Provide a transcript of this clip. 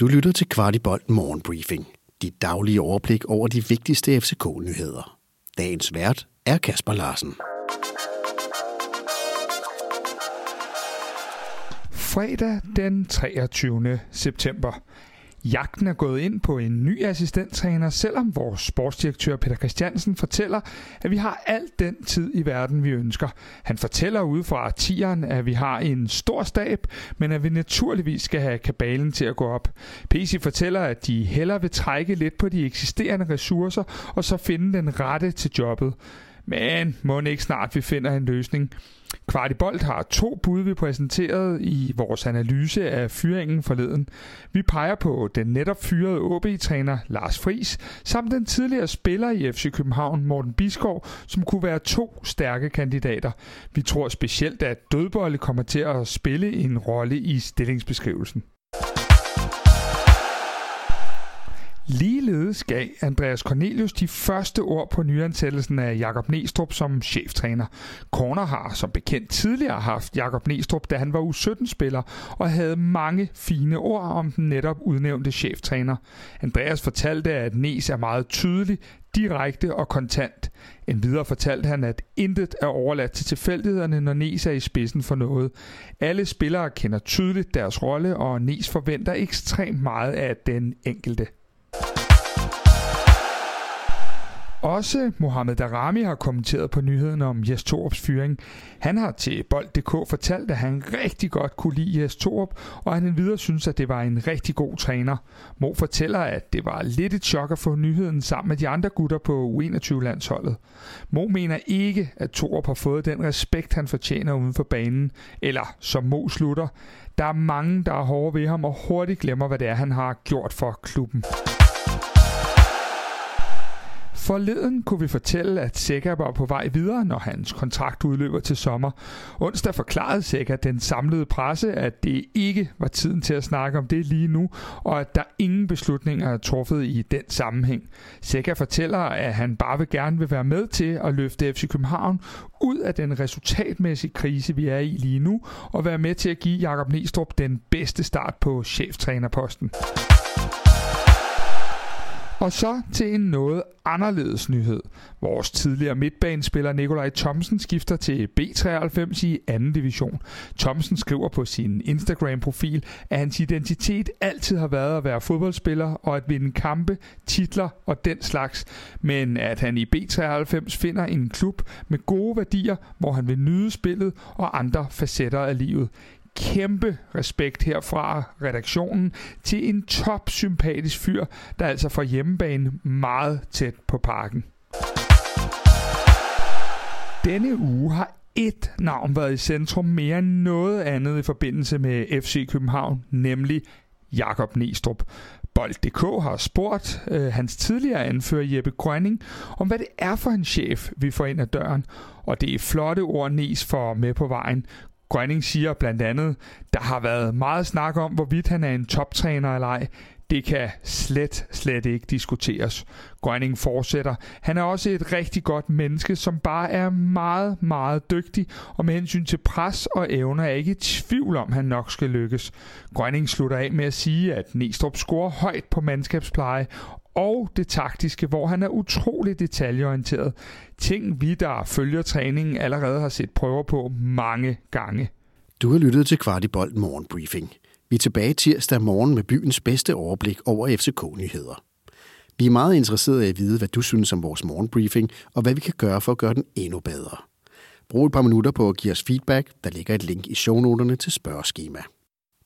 Du lytter til Kvartibolt Morgenbriefing. Dit daglige overblik over de vigtigste FCK-nyheder. Dagens vært er Kasper Larsen. Fredag den 23. september. Jagten er gået ind på en ny assistenttræner, selvom vores sportsdirektør Peter Christiansen fortæller, at vi har alt den tid i verden, vi ønsker. Han fortæller ud fra tieren, at vi har en stor stab, men at vi naturligvis skal have kabalen til at gå op. PC fortæller, at de hellere vil trække lidt på de eksisterende ressourcer, og så finde den rette til jobbet. Men må ikke snart vi finder en løsning. Kvartibolt har to bud, vi præsenteret i vores analyse af fyringen forleden. Vi peger på den netop fyrede OB-træner Lars Fris samt den tidligere spiller i FC København Morten Biskov, som kunne være to stærke kandidater. Vi tror specielt, at dødbolle kommer til at spille en rolle i stillingsbeskrivelsen. Ligeledes gav Andreas Cornelius de første ord på nyansættelsen af Jakob Nestrup som cheftræner. Corner har som bekendt tidligere haft Jakob Nestrup, da han var U17-spiller, og havde mange fine ord om den netop udnævnte cheftræner. Andreas fortalte, at Nes er meget tydelig, direkte og kontant. En videre fortalte han, at intet er overladt til tilfældighederne, når Nes er i spidsen for noget. Alle spillere kender tydeligt deres rolle, og Nes forventer ekstremt meget af den enkelte. Også Mohamed Darami har kommenteret på nyheden om Jes Torups fyring. Han har til Bold.dk fortalt, at han rigtig godt kunne lide Jes Torup, og han videre synes, at det var en rigtig god træner. Mo fortæller, at det var lidt et chok at få nyheden sammen med de andre gutter på U21-landsholdet. Mo mener ikke, at Torup har fået den respekt, han fortjener uden for banen, eller som Mo slutter, der er mange, der er hårde ved ham og hurtigt glemmer, hvad det er, han har gjort for klubben. Forleden kunne vi fortælle, at Sækker var på vej videre, når hans kontrakt udløber til sommer. Onsdag forklarede Sækker den samlede presse, at det ikke var tiden til at snakke om det lige nu, og at der ingen beslutninger er truffet i den sammenhæng. Sækker fortæller, at han bare vil gerne vil være med til at løfte FC København ud af den resultatmæssige krise, vi er i lige nu, og være med til at give Jakob Nistrup den bedste start på cheftrænerposten. Og så til en noget anderledes nyhed. Vores tidligere midtbanespiller Nikolaj Thomsen skifter til B93 i anden division. Thomsen skriver på sin Instagram-profil, at hans identitet altid har været at være fodboldspiller og at vinde kampe, titler og den slags, men at han i B93 finder en klub med gode værdier, hvor han vil nyde spillet og andre facetter af livet kæmpe respekt her fra redaktionen til en top sympatisk fyr, der altså får hjemmebane meget tæt på parken. Denne uge har et navn været i centrum mere end noget andet i forbindelse med FC København, nemlig Jakob Nestrup. Bold.dk har spurgt øh, hans tidligere anfører Jeppe Grønning om, hvad det er for en chef, vi får ind ad døren. Og det er flotte ord, Nes for med på vejen. Grønning siger blandt andet, der har været meget snak om, hvorvidt han er en toptræner eller ej. Det kan slet, slet ikke diskuteres. Grønning fortsætter. Han er også et rigtig godt menneske, som bare er meget, meget dygtig, og med hensyn til pres og evner er ikke i tvivl om, at han nok skal lykkes. Grønning slutter af med at sige, at Næstrup scorer højt på mandskabspleje, og det taktiske, hvor han er utrolig detaljeorienteret. Ting vi, der følger træningen, allerede har set prøver på mange gange. Du har lyttet til Kvartibolt Morgenbriefing. Vi er tilbage tirsdag morgen med byens bedste overblik over FCK-nyheder. Vi er meget interesserede i at vide, hvad du synes om vores morgenbriefing, og hvad vi kan gøre for at gøre den endnu bedre. Brug et par minutter på at give os feedback. Der ligger et link i shownoterne til spørgeskema.